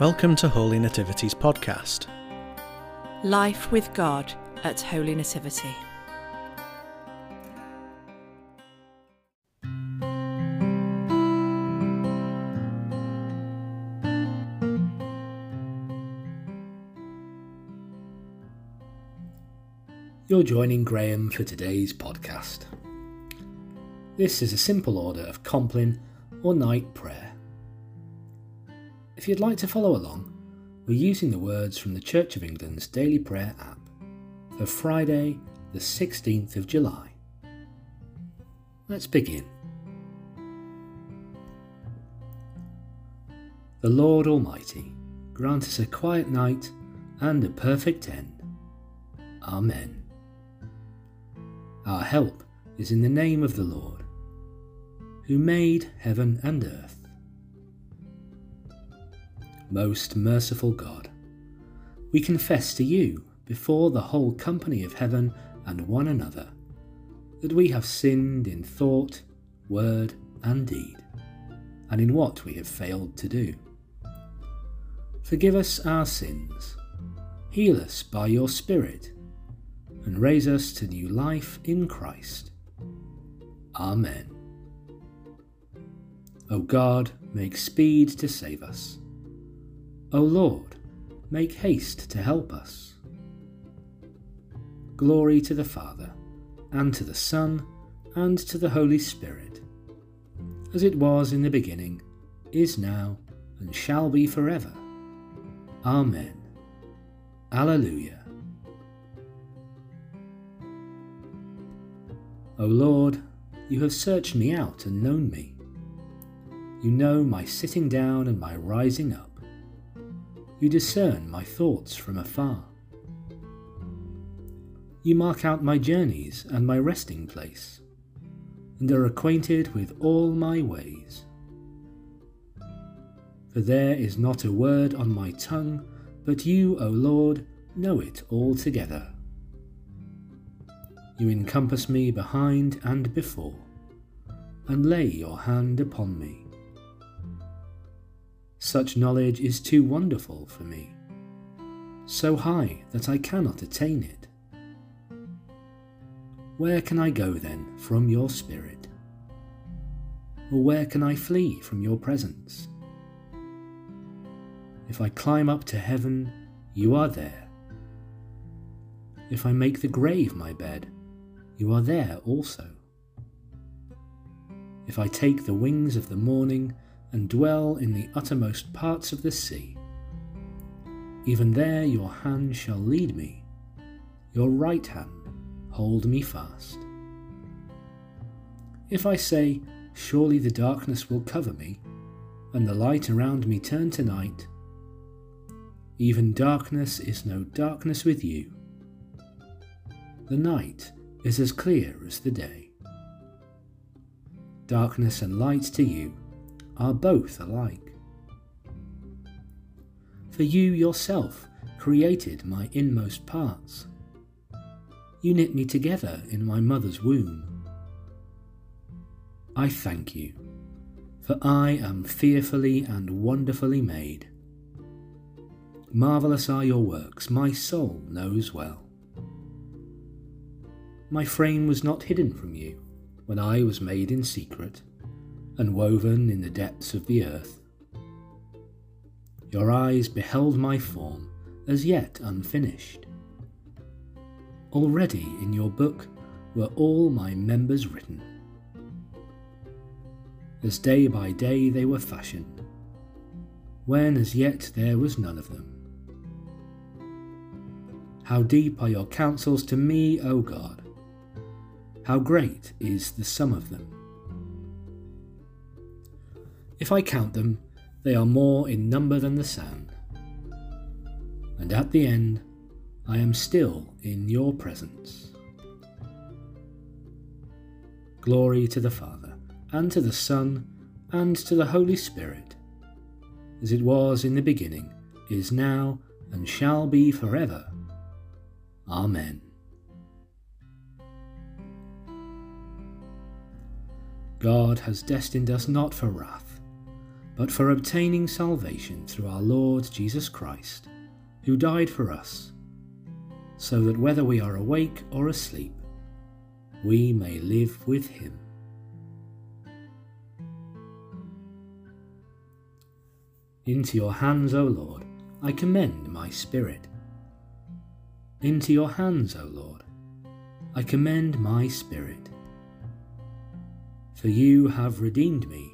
Welcome to Holy Nativity's podcast. Life with God at Holy Nativity. You're joining Graham for today's podcast. This is a simple order of Compline or night prayer. If you'd like to follow along, we're using the words from the Church of England's Daily Prayer app for Friday, the 16th of July. Let's begin. The Lord Almighty grant us a quiet night and a perfect end. Amen. Our help is in the name of the Lord, who made heaven and earth. Most merciful God, we confess to you before the whole company of heaven and one another that we have sinned in thought, word, and deed, and in what we have failed to do. Forgive us our sins, heal us by your Spirit and raise us to new life in Christ. Amen. O God, make speed to save us. O Lord, make haste to help us. Glory to the Father, and to the Son, and to the Holy Spirit, as it was in the beginning, is now, and shall be forever. Amen. Alleluia. O Lord, you have searched me out and known me. You know my sitting down and my rising up. You discern my thoughts from afar. You mark out my journeys and my resting place, and are acquainted with all my ways. For there is not a word on my tongue, but you, O Lord, know it altogether. You encompass me behind and before, and lay your hand upon me. Such knowledge is too wonderful for me, so high that I cannot attain it. Where can I go then from your Spirit? Or where can I flee from your presence? If I climb up to heaven, you are there. If I make the grave my bed, you are there also. If I take the wings of the morning and dwell in the uttermost parts of the sea, even there your hand shall lead me, your right hand hold me fast. If I say, Surely the darkness will cover me, and the light around me turn to night, even darkness is no darkness with you. The night is as clear as the day. Darkness and light to you are both alike. For you yourself created my inmost parts. You knit me together in my mother's womb. I thank you, for I am fearfully and wonderfully made. Marvellous are your works, my soul knows well. My frame was not hidden from you when I was made in secret and woven in the depths of the earth. Your eyes beheld my form as yet unfinished. Already in your book were all my members written. As day by day they were fashioned, when as yet there was none of them. How deep are your counsels to me, O God! How great is the sum of them? If I count them, they are more in number than the sand. And at the end, I am still in your presence. Glory to the Father, and to the Son, and to the Holy Spirit, as it was in the beginning, is now, and shall be forever. Amen. God has destined us not for wrath, but for obtaining salvation through our Lord Jesus Christ, who died for us, so that whether we are awake or asleep, we may live with him. Into your hands, O Lord, I commend my spirit. Into your hands, O Lord, I commend my spirit. For you have redeemed me,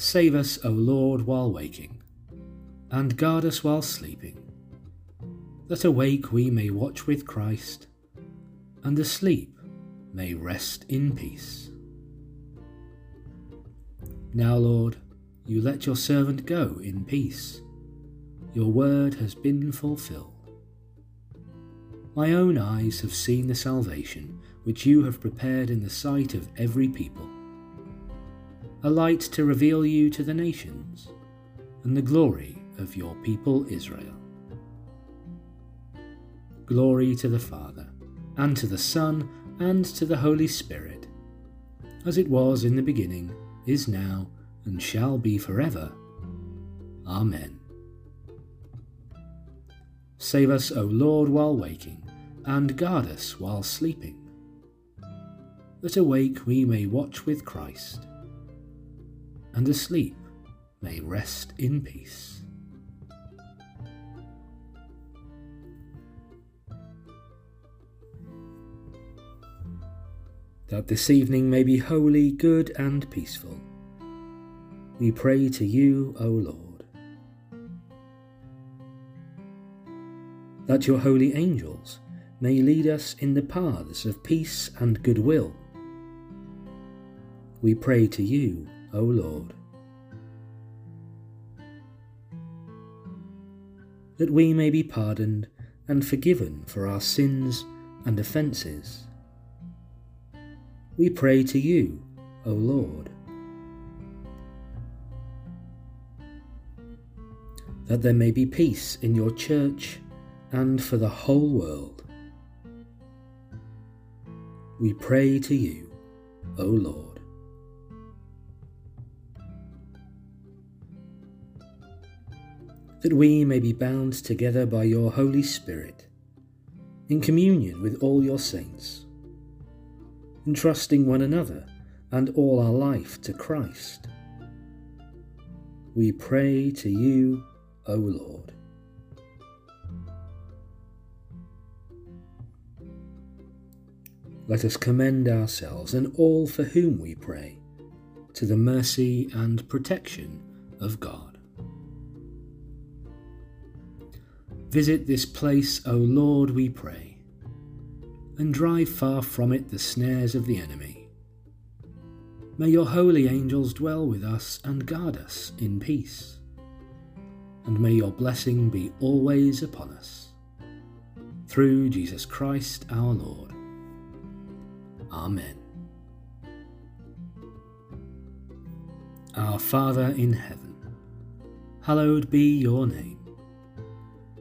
Save us, O Lord, while waking, and guard us while sleeping, that awake we may watch with Christ, and asleep may rest in peace. Now, Lord, you let your servant go in peace your word has been fulfilled. My own eyes have seen the salvation which you have prepared in the sight of every people, a light to reveal you to the nations, and the glory of your people Israel. Glory to the Father, and to the Son, and to the Holy Spirit, as it was in the beginning, is now, and shall be forever. Amen. Save us, O Lord, while waking, and guard us while sleeping, that awake we may watch with Christ, and asleep may rest in peace. That this evening may be holy, good, and peaceful, we pray to you, O Lord. that your holy angels may lead us in the paths of peace and goodwill. We pray to you, O Lord. That we may be pardoned and forgiven for our sins and offences. We pray to you, O Lord. That there may be peace in your church and for the whole world. We pray to you, O Lord. That we may be bound together by your Holy Spirit, in communion with all your saints, entrusting one another and all our life to Christ. We pray to you, O Lord. let us commend ourselves and all for whom we pray to the mercy and protection of God. Visit this place, O Lord, we pray, and drive far from it the snares of the enemy. May your holy angels dwell with us and guard us in peace, and may your blessing be always upon us. Through Jesus Christ our Lord. Amen. Our Father in heaven, hallowed be your name.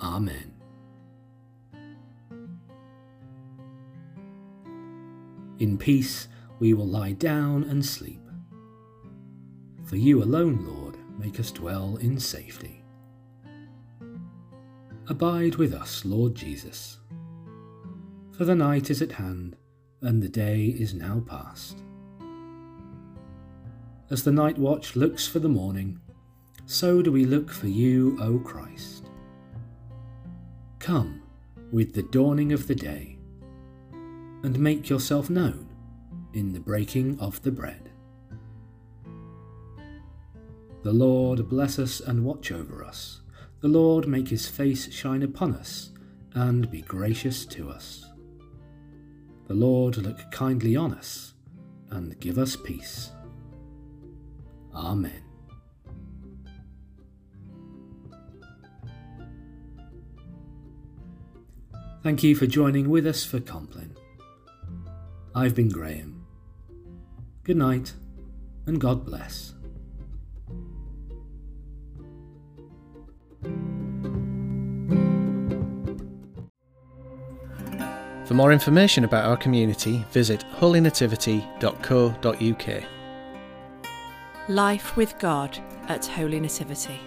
Amen. In peace we will lie down and sleep. For you alone, Lord, make us dwell in safety. Abide with us, Lord Jesus for the night is at hand, and the day is now past. As the night watch looks for the morning, so do we look for you, O Christ. Come with the dawning of the day, and make yourself known in the breaking of the bread. The Lord bless us and watch over us. The Lord make his face shine upon us and be gracious to us. The Lord look kindly on us and give us peace. Amen. Thank you for joining with us for Compline. I've been Graham. Good night and God bless. For more information about our community, visit holynativity.co.uk. Life with God at Holy Nativity.